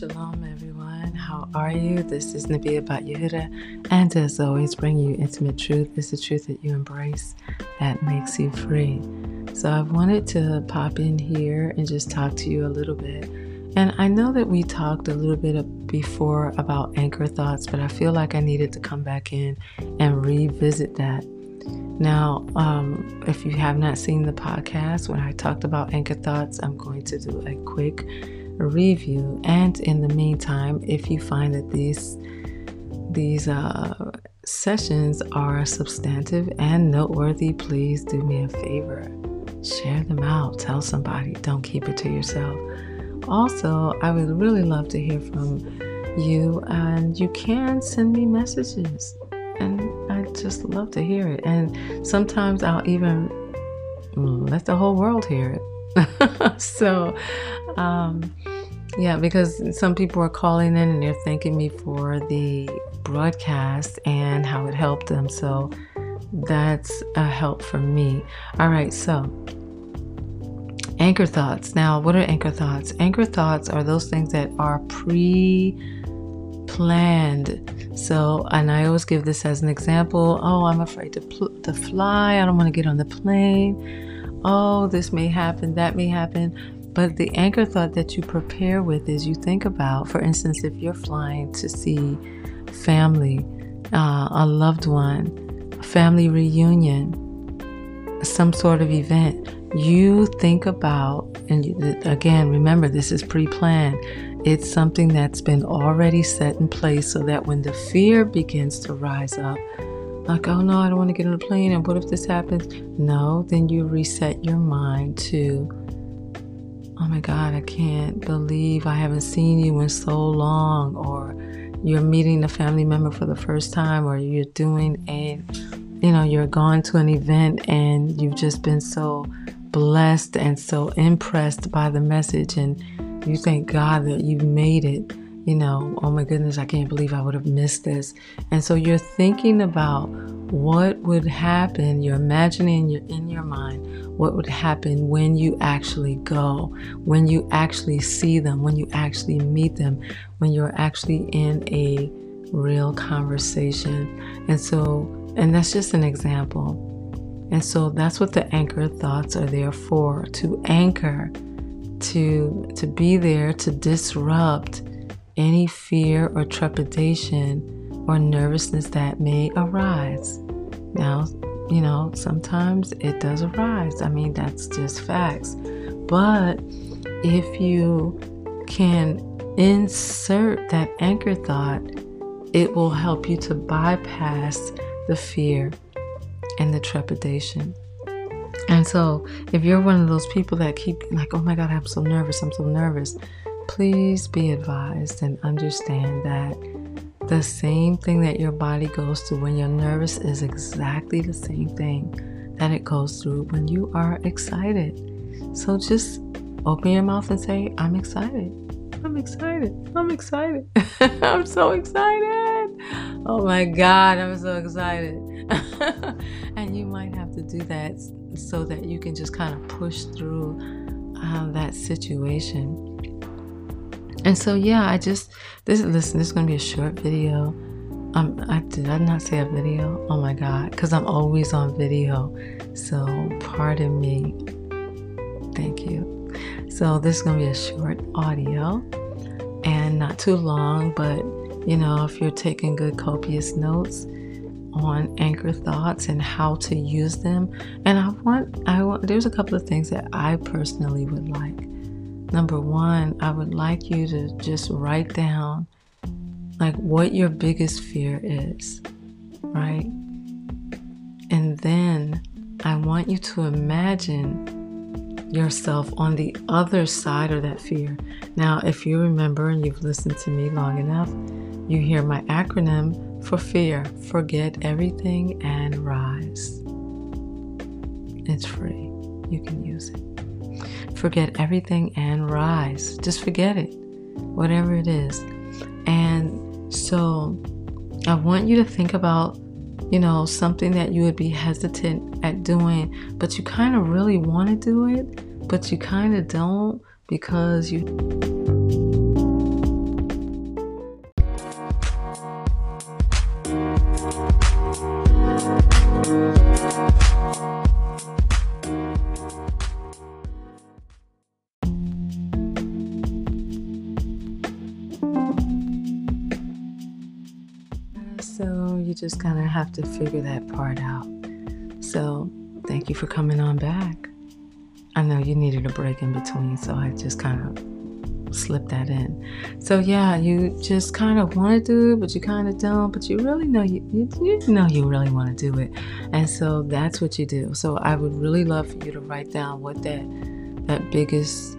Shalom, everyone. How are you? This is Nabia Bat Yehuda, and as always, bring you intimate truth. It's the truth that you embrace that makes you free. So, I've wanted to pop in here and just talk to you a little bit. And I know that we talked a little bit before about anchor thoughts, but I feel like I needed to come back in and revisit that. Now, um, if you have not seen the podcast when I talked about anchor thoughts, I'm going to do a quick review. And in the meantime, if you find that these these uh, sessions are substantive and noteworthy, please do me a favor. Share them out. Tell somebody. Don't keep it to yourself. Also, I would really love to hear from you, and you can send me messages. And I just love to hear it. And sometimes I'll even let the whole world hear it. so, um, yeah, because some people are calling in and they're thanking me for the broadcast and how it helped them. So that's a help for me. All right, so anchor thoughts. Now, what are anchor thoughts? Anchor thoughts are those things that are pre planned. So, and I always give this as an example. Oh, I'm afraid to, pl- to fly. I don't want to get on the plane. Oh, this may happen, that may happen but the anchor thought that you prepare with is you think about, for instance, if you're flying to see family, uh, a loved one, a family reunion, some sort of event, you think about, and you, again, remember this is pre planned. It's something that's been already set in place so that when the fear begins to rise up, like, oh no, I don't want to get on a plane, and what if this happens? No, then you reset your mind to oh my God, I can't believe I haven't seen you in so long, or you're meeting a family member for the first time, or you're doing a, you know, you're going to an event and you've just been so blessed and so impressed by the message, and you thank God that you made it. You know, oh my goodness, I can't believe I would have missed this. And so you're thinking about what would happen, you're imagining you're in your mind what would happen when you actually go, when you actually see them, when you actually meet them, when you're actually in a real conversation. And so, and that's just an example. And so that's what the anchor thoughts are there for to anchor, to, to be there to disrupt any fear or trepidation or nervousness that may arise. Now, you know, sometimes it does arise. I mean, that's just facts. But if you can insert that anchor thought, it will help you to bypass the fear and the trepidation. And so, if you're one of those people that keep like, oh my God, I'm so nervous, I'm so nervous, please be advised and understand that the same thing that your body goes through when you're nervous is exactly the same thing that it goes through when you are excited. So just open your mouth and say, I'm excited. I'm excited. I'm excited. I'm so excited. Oh my God, I'm so excited. and you might have to do that so that you can just kind of push through uh, that situation. And so yeah, I just this listen. This is gonna be a short video. Um, I did I not say a video? Oh my god, because I'm always on video. So pardon me. Thank you. So this is gonna be a short audio and not too long, but you know, if you're taking good copious notes on anchor thoughts and how to use them, and I want I want there's a couple of things that I personally would like. Number one, I would like you to just write down like what your biggest fear is, right? And then I want you to imagine yourself on the other side of that fear. Now, if you remember and you've listened to me long enough, you hear my acronym for fear forget everything and rise. It's free, you can use it. Forget everything and rise. Just forget it, whatever it is. And so I want you to think about, you know, something that you would be hesitant at doing, but you kind of really want to do it, but you kind of don't because you of have to figure that part out. So, thank you for coming on back. I know you needed a break in between, so I just kind of slipped that in. So yeah, you just kind of want to do it, but you kind of don't. But you really know you, you, you know you really want to do it, and so that's what you do. So I would really love for you to write down what that that biggest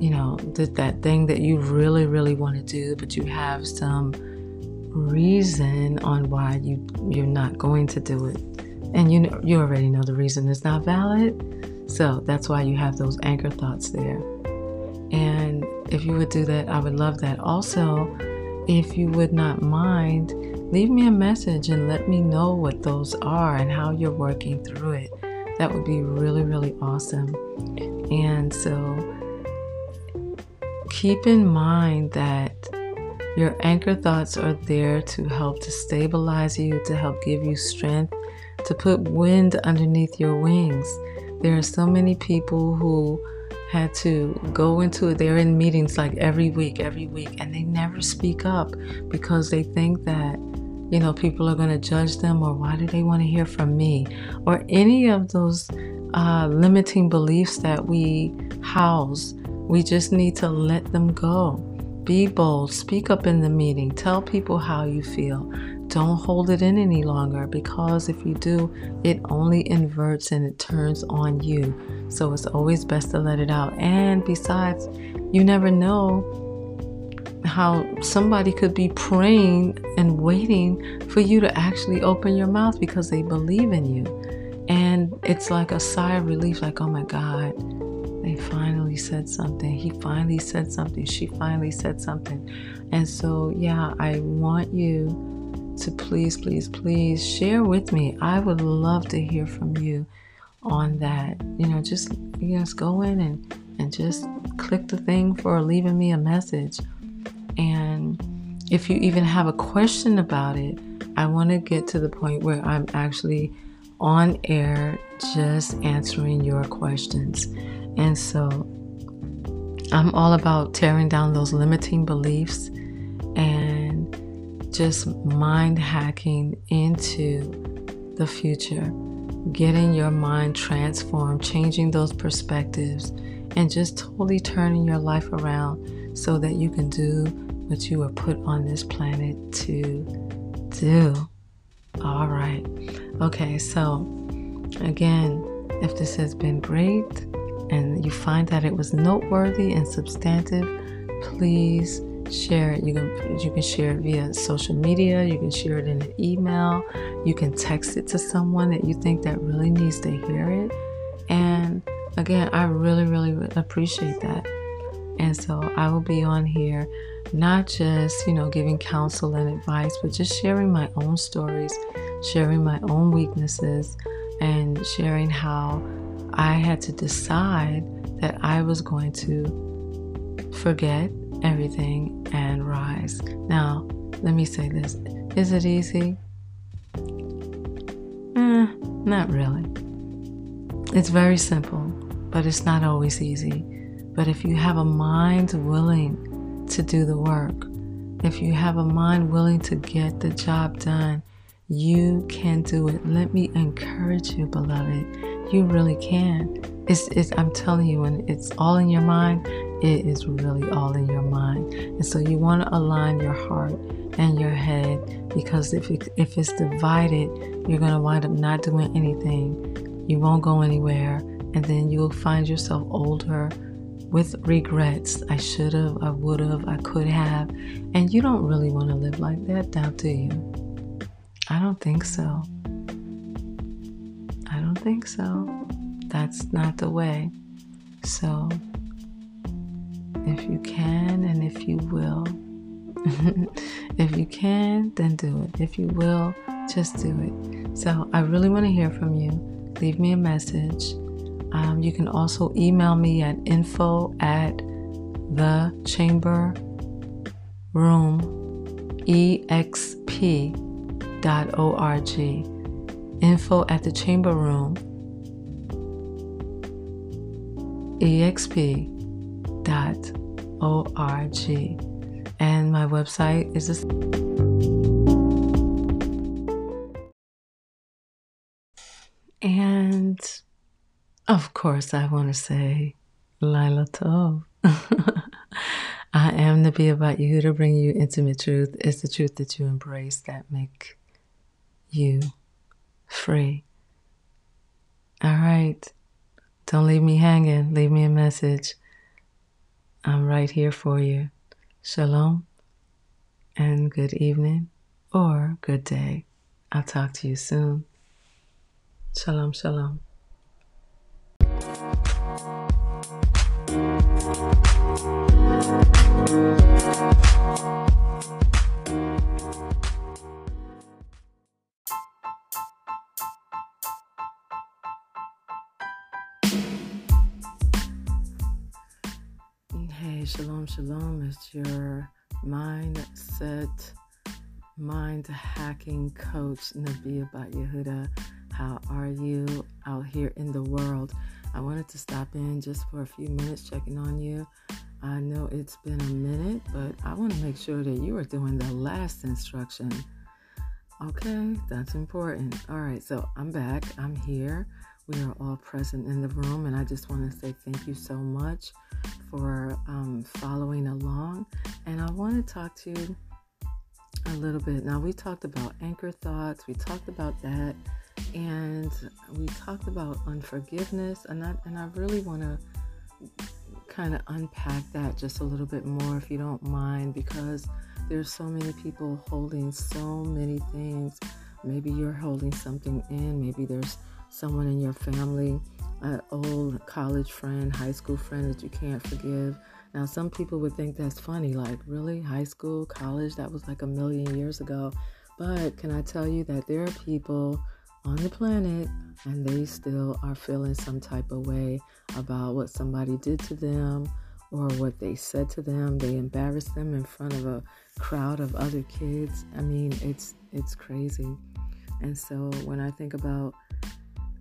you know that that thing that you really really want to do but you have some reason on why you you're not going to do it. And you know, you already know the reason is not valid. So that's why you have those anchor thoughts there. And if you would do that i would love that. Also if you would not mind leave me a message and let me know what those are and how you're working through it. That would be really really awesome. And so keep in mind that your anchor thoughts are there to help to stabilize you, to help give you strength, to put wind underneath your wings. There are so many people who had to go into it. They're in meetings like every week, every week, and they never speak up because they think that, you know, people are going to judge them or why do they want to hear from me or any of those uh, limiting beliefs that we house we just need to let them go. Be bold, speak up in the meeting, tell people how you feel. Don't hold it in any longer because if you do, it only inverts and it turns on you. So it's always best to let it out. And besides, you never know how somebody could be praying and waiting for you to actually open your mouth because they believe in you. And it's like a sigh of relief, like, oh my God, they finally said something. He finally said something. She finally said something. And so, yeah, I want you to please, please, please share with me. I would love to hear from you on that. You know, just you just go in and and just click the thing for leaving me a message. And if you even have a question about it, I want to get to the point where I'm actually on air just answering your questions. And so I'm all about tearing down those limiting beliefs and just mind hacking into the future, getting your mind transformed, changing those perspectives, and just totally turning your life around so that you can do what you were put on this planet to do. All right. Okay, so again, if this has been great, and you find that it was noteworthy and substantive, please share it. You can you can share it via social media, you can share it in an email, you can text it to someone that you think that really needs to hear it. And again, I really, really appreciate that. And so I will be on here not just, you know, giving counsel and advice, but just sharing my own stories, sharing my own weaknesses, and sharing how I had to decide that I was going to forget everything and rise. Now, let me say this is it easy? Eh, not really. It's very simple, but it's not always easy. But if you have a mind willing to do the work, if you have a mind willing to get the job done, you can do it. Let me encourage you, beloved you really can. It's, it's, I'm telling you, when it's all in your mind, it is really all in your mind. And so you want to align your heart and your head because if, it, if it's divided, you're going to wind up not doing anything. You won't go anywhere. And then you'll find yourself older with regrets. I should have, I would have, I could have. And you don't really want to live like that now, do you? I don't think so think so. That's not the way. So, if you can and if you will, if you can, then do it. If you will, just do it. So, I really want to hear from you. Leave me a message. Um, you can also email me at info at the chamber room exp.org info at the chamber room exp.org and my website is this and of course i want to say lila tov. I am to be about you to bring you intimate truth. It's the truth that you embrace that make you free. All right. Don't leave me hanging. Leave me a message. I'm right here for you. Shalom and good evening or good day. I'll talk to you soon. Shalom, shalom. Shalom, shalom. It's your mindset, mind hacking coach, Nabi Bat Yehuda. How are you out here in the world? I wanted to stop in just for a few minutes checking on you. I know it's been a minute, but I want to make sure that you are doing the last instruction. Okay, that's important. All right, so I'm back. I'm here. We are all present in the room, and I just want to say thank you so much for um, following along. And I want to talk to you a little bit. Now, we talked about anchor thoughts, we talked about that, and we talked about unforgiveness, and I, and I really want to kind of unpack that just a little bit more, if you don't mind, because there's so many people holding so many things. Maybe you're holding something in, maybe there's someone in your family, an old college friend, high school friend that you can't forgive. Now, some people would think that's funny, like, really? High school, college? That was like a million years ago. But can I tell you that there are people on the planet and they still are feeling some type of way about what somebody did to them or what they said to them. They embarrassed them in front of a crowd of other kids. I mean, it's it's crazy. And so when I think about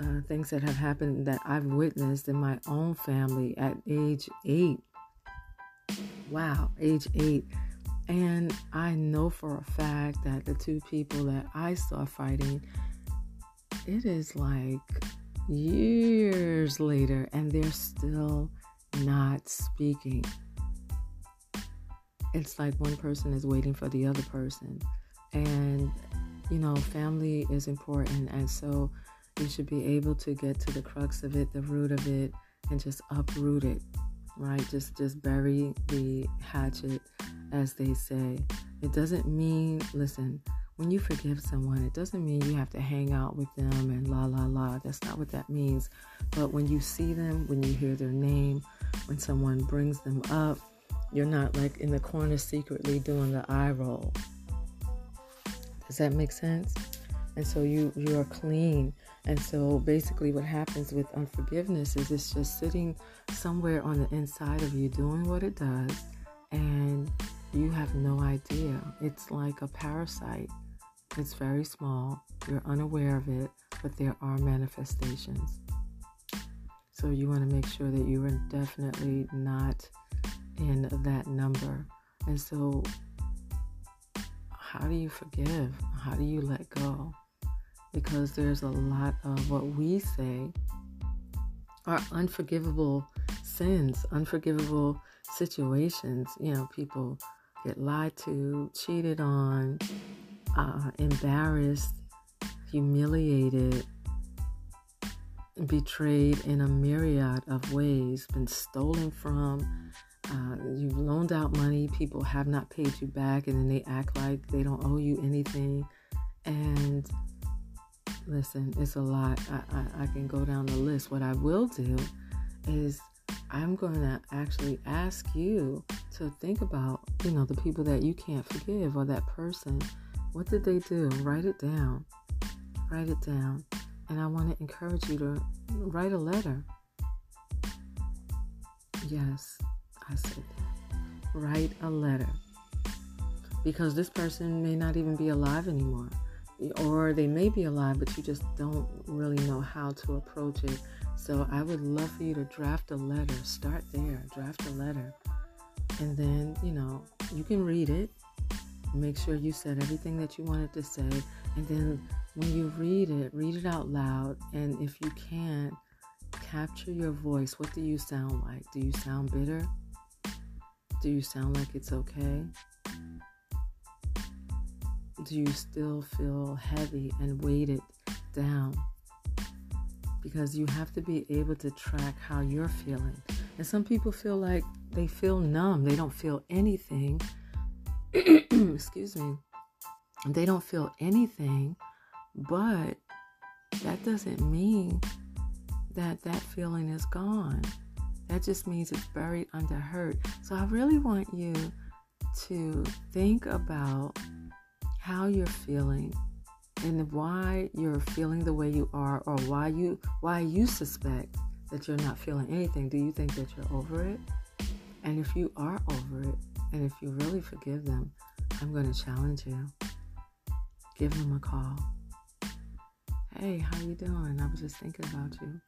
uh, things that have happened that I've witnessed in my own family at age eight, wow, age eight. And I know for a fact that the two people that I saw fighting, it is like years later and they're still not speaking. It's like one person is waiting for the other person. And, you know, family is important. And so you should be able to get to the crux of it, the root of it, and just uproot it, right? Just, just bury the hatchet, as they say. It doesn't mean, listen, when you forgive someone, it doesn't mean you have to hang out with them and la la la. That's not what that means. But when you see them, when you hear their name, when someone brings them up, you're not like in the corner secretly doing the eye roll. Does that make sense? And so you you are clean. And so basically what happens with unforgiveness is it's just sitting somewhere on the inside of you doing what it does and you have no idea. It's like a parasite it's very small, you're unaware of it, but there are manifestations. So you want to make sure that you are definitely not in that number. And so, how do you forgive? How do you let go? Because there's a lot of what we say are unforgivable sins, unforgivable situations. You know, people get lied to, cheated on, uh, embarrassed, humiliated, betrayed in a myriad of ways, been stolen from. Uh, you've loaned out money, people have not paid you back, and then they act like they don't owe you anything. And listen, it's a lot. I, I, I can go down the list. What I will do is I'm going to actually ask you to think about, you know, the people that you can't forgive or that person what did they do? Write it down. Write it down. And I want to encourage you to write a letter. Yes, I said that. Write a letter. Because this person may not even be alive anymore. Or they may be alive, but you just don't really know how to approach it. So I would love for you to draft a letter. Start there. Draft a letter. And then, you know, you can read it Make sure you said everything that you wanted to say. And then when you read it, read it out loud. And if you can't capture your voice. What do you sound like? Do you sound bitter? Do you sound like it's okay? Do you still feel heavy and weighted down? Because you have to be able to track how you're feeling. And some people feel like they feel numb, they don't feel anything. Excuse me. They don't feel anything, but that doesn't mean that that feeling is gone. That just means it's buried under hurt. So I really want you to think about how you're feeling and why you're feeling the way you are or why you why you suspect that you're not feeling anything. Do you think that you're over it? And if you are over it and if you really forgive them, I'm going to challenge you. Give them a call. Hey, how you doing? I was just thinking about you.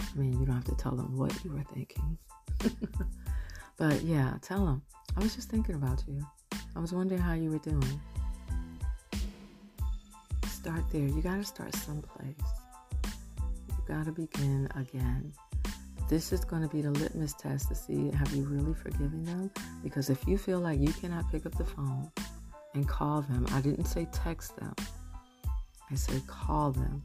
I mean, you don't have to tell them what you were thinking. but yeah, tell them. I was just thinking about you. I was wondering how you were doing. Start there. You got to start someplace. You got to begin again. This is going to be the litmus test to see have you really forgiven them? Because if you feel like you cannot pick up the phone and call them, I didn't say text them, I said call them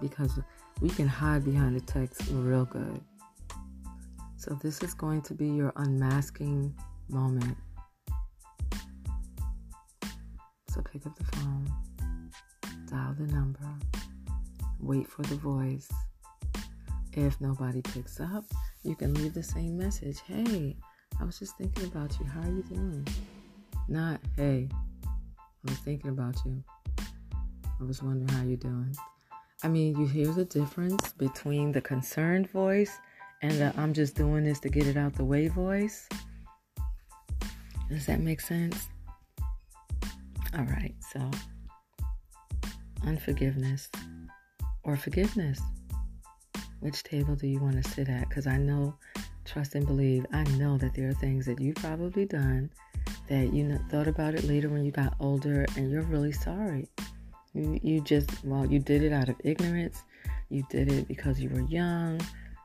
because we can hide behind the text real good. So, this is going to be your unmasking moment. So, pick up the phone, dial the number, wait for the voice. If nobody picks up, you can leave the same message Hey, I was just thinking about you. How are you doing? Not, Hey, I was thinking about you. I was wondering how you're doing. I mean, you hear the difference between the concerned voice and the I'm just doing this to get it out the way voice. Does that make sense? All right, so unforgiveness or forgiveness. Which table do you want to sit at? Because I know, trust and believe, I know that there are things that you've probably done that you thought about it later when you got older and you're really sorry. You, you just, well, you did it out of ignorance. You did it because you were young.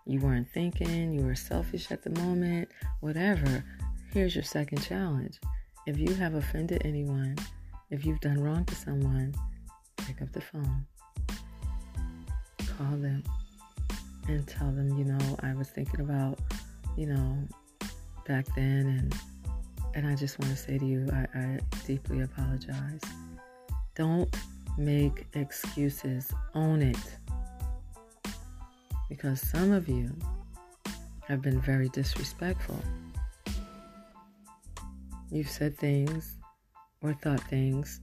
You weren't thinking. You were selfish at the moment. Whatever. Here's your second challenge. If you have offended anyone, if you've done wrong to someone, pick up the phone. Call them and tell them, you know, I was thinking about, you know, back then and and I just want to say to you, I, I deeply apologize. Don't make excuses, own it. Because some of you have been very disrespectful. You've said things or thought things,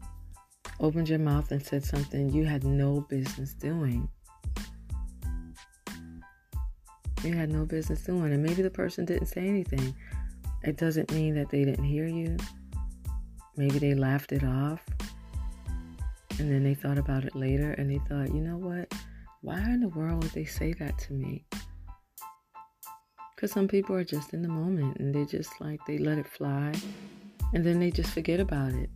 opened your mouth and said something you had no business doing. You had no business doing, and maybe the person didn't say anything. It doesn't mean that they didn't hear you. Maybe they laughed it off. And then they thought about it later and they thought, you know what? Why in the world would they say that to me? Because some people are just in the moment and they just like, they let it fly and then they just forget about it.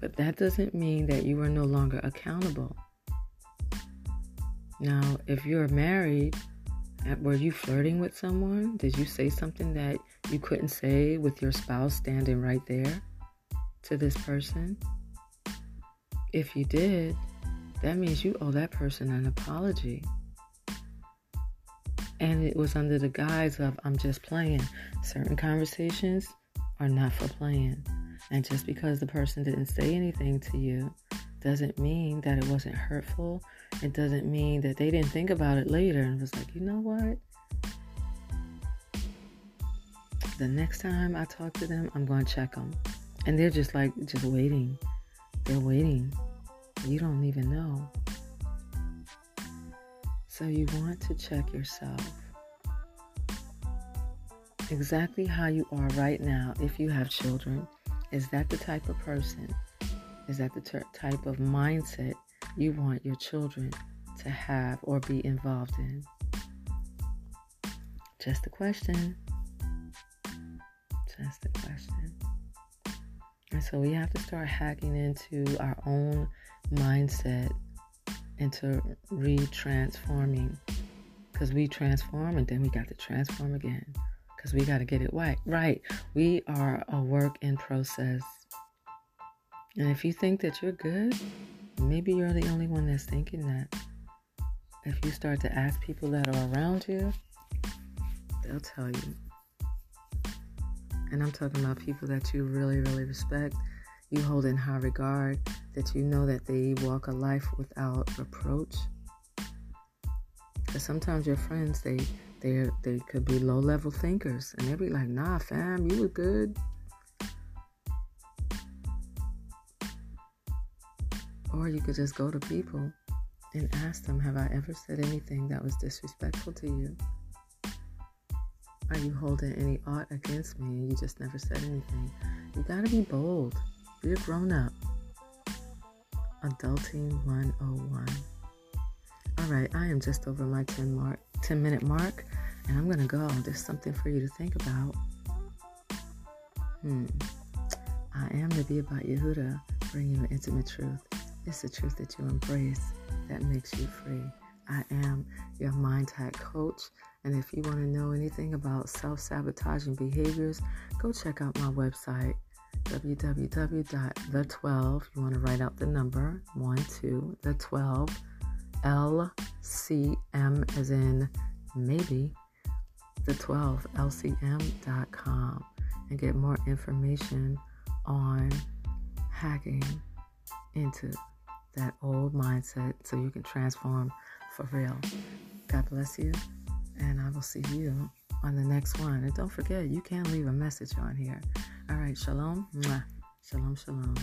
But that doesn't mean that you are no longer accountable. Now, if you're married, were you flirting with someone? Did you say something that you couldn't say with your spouse standing right there to this person? If you did, that means you owe that person an apology. And it was under the guise of, I'm just playing. Certain conversations are not for playing. And just because the person didn't say anything to you doesn't mean that it wasn't hurtful. It doesn't mean that they didn't think about it later and was like, you know what? The next time I talk to them, I'm going to check them. And they're just like, just waiting. They're waiting. You don't even know. So you want to check yourself. Exactly how you are right now, if you have children, is that the type of person? Is that the ter- type of mindset you want your children to have or be involved in? Just a question. Just a question. And so we have to start hacking into our own mindset into retransforming because we transform and then we got to transform again because we got to get it right. Right. We are a work in process. And if you think that you're good, maybe you're the only one that's thinking that. If you start to ask people that are around you, they'll tell you. And I'm talking about people that you really, really respect, you hold in high regard, that you know that they walk a life without reproach. Because sometimes your friends, they they they could be low level thinkers, and they'll be like, "Nah, fam, you look good." Or you could just go to people and ask them, Have I ever said anything that was disrespectful to you? Are you holding any aught against me and you just never said anything? You gotta be bold. Be a grown up. Adulting 101. All right, I am just over my 10 mark, 10 minute mark, and I'm gonna go. There's something for you to think about. Hmm. I am the Be About Yehuda, bringing you an intimate truth. It's the truth that you embrace that makes you free. I am your mind hack coach. And if you want to know anything about self sabotaging behaviors, go check out my website, www.the12. You want to write out the number 1 2, the 12, LCM as in maybe, the 12, LCM.com, and get more information on hacking into that old mindset so you can transform for real. God bless you, and I will see you on the next one. And don't forget, you can leave a message on here. All right, shalom. Mwah. Shalom, shalom.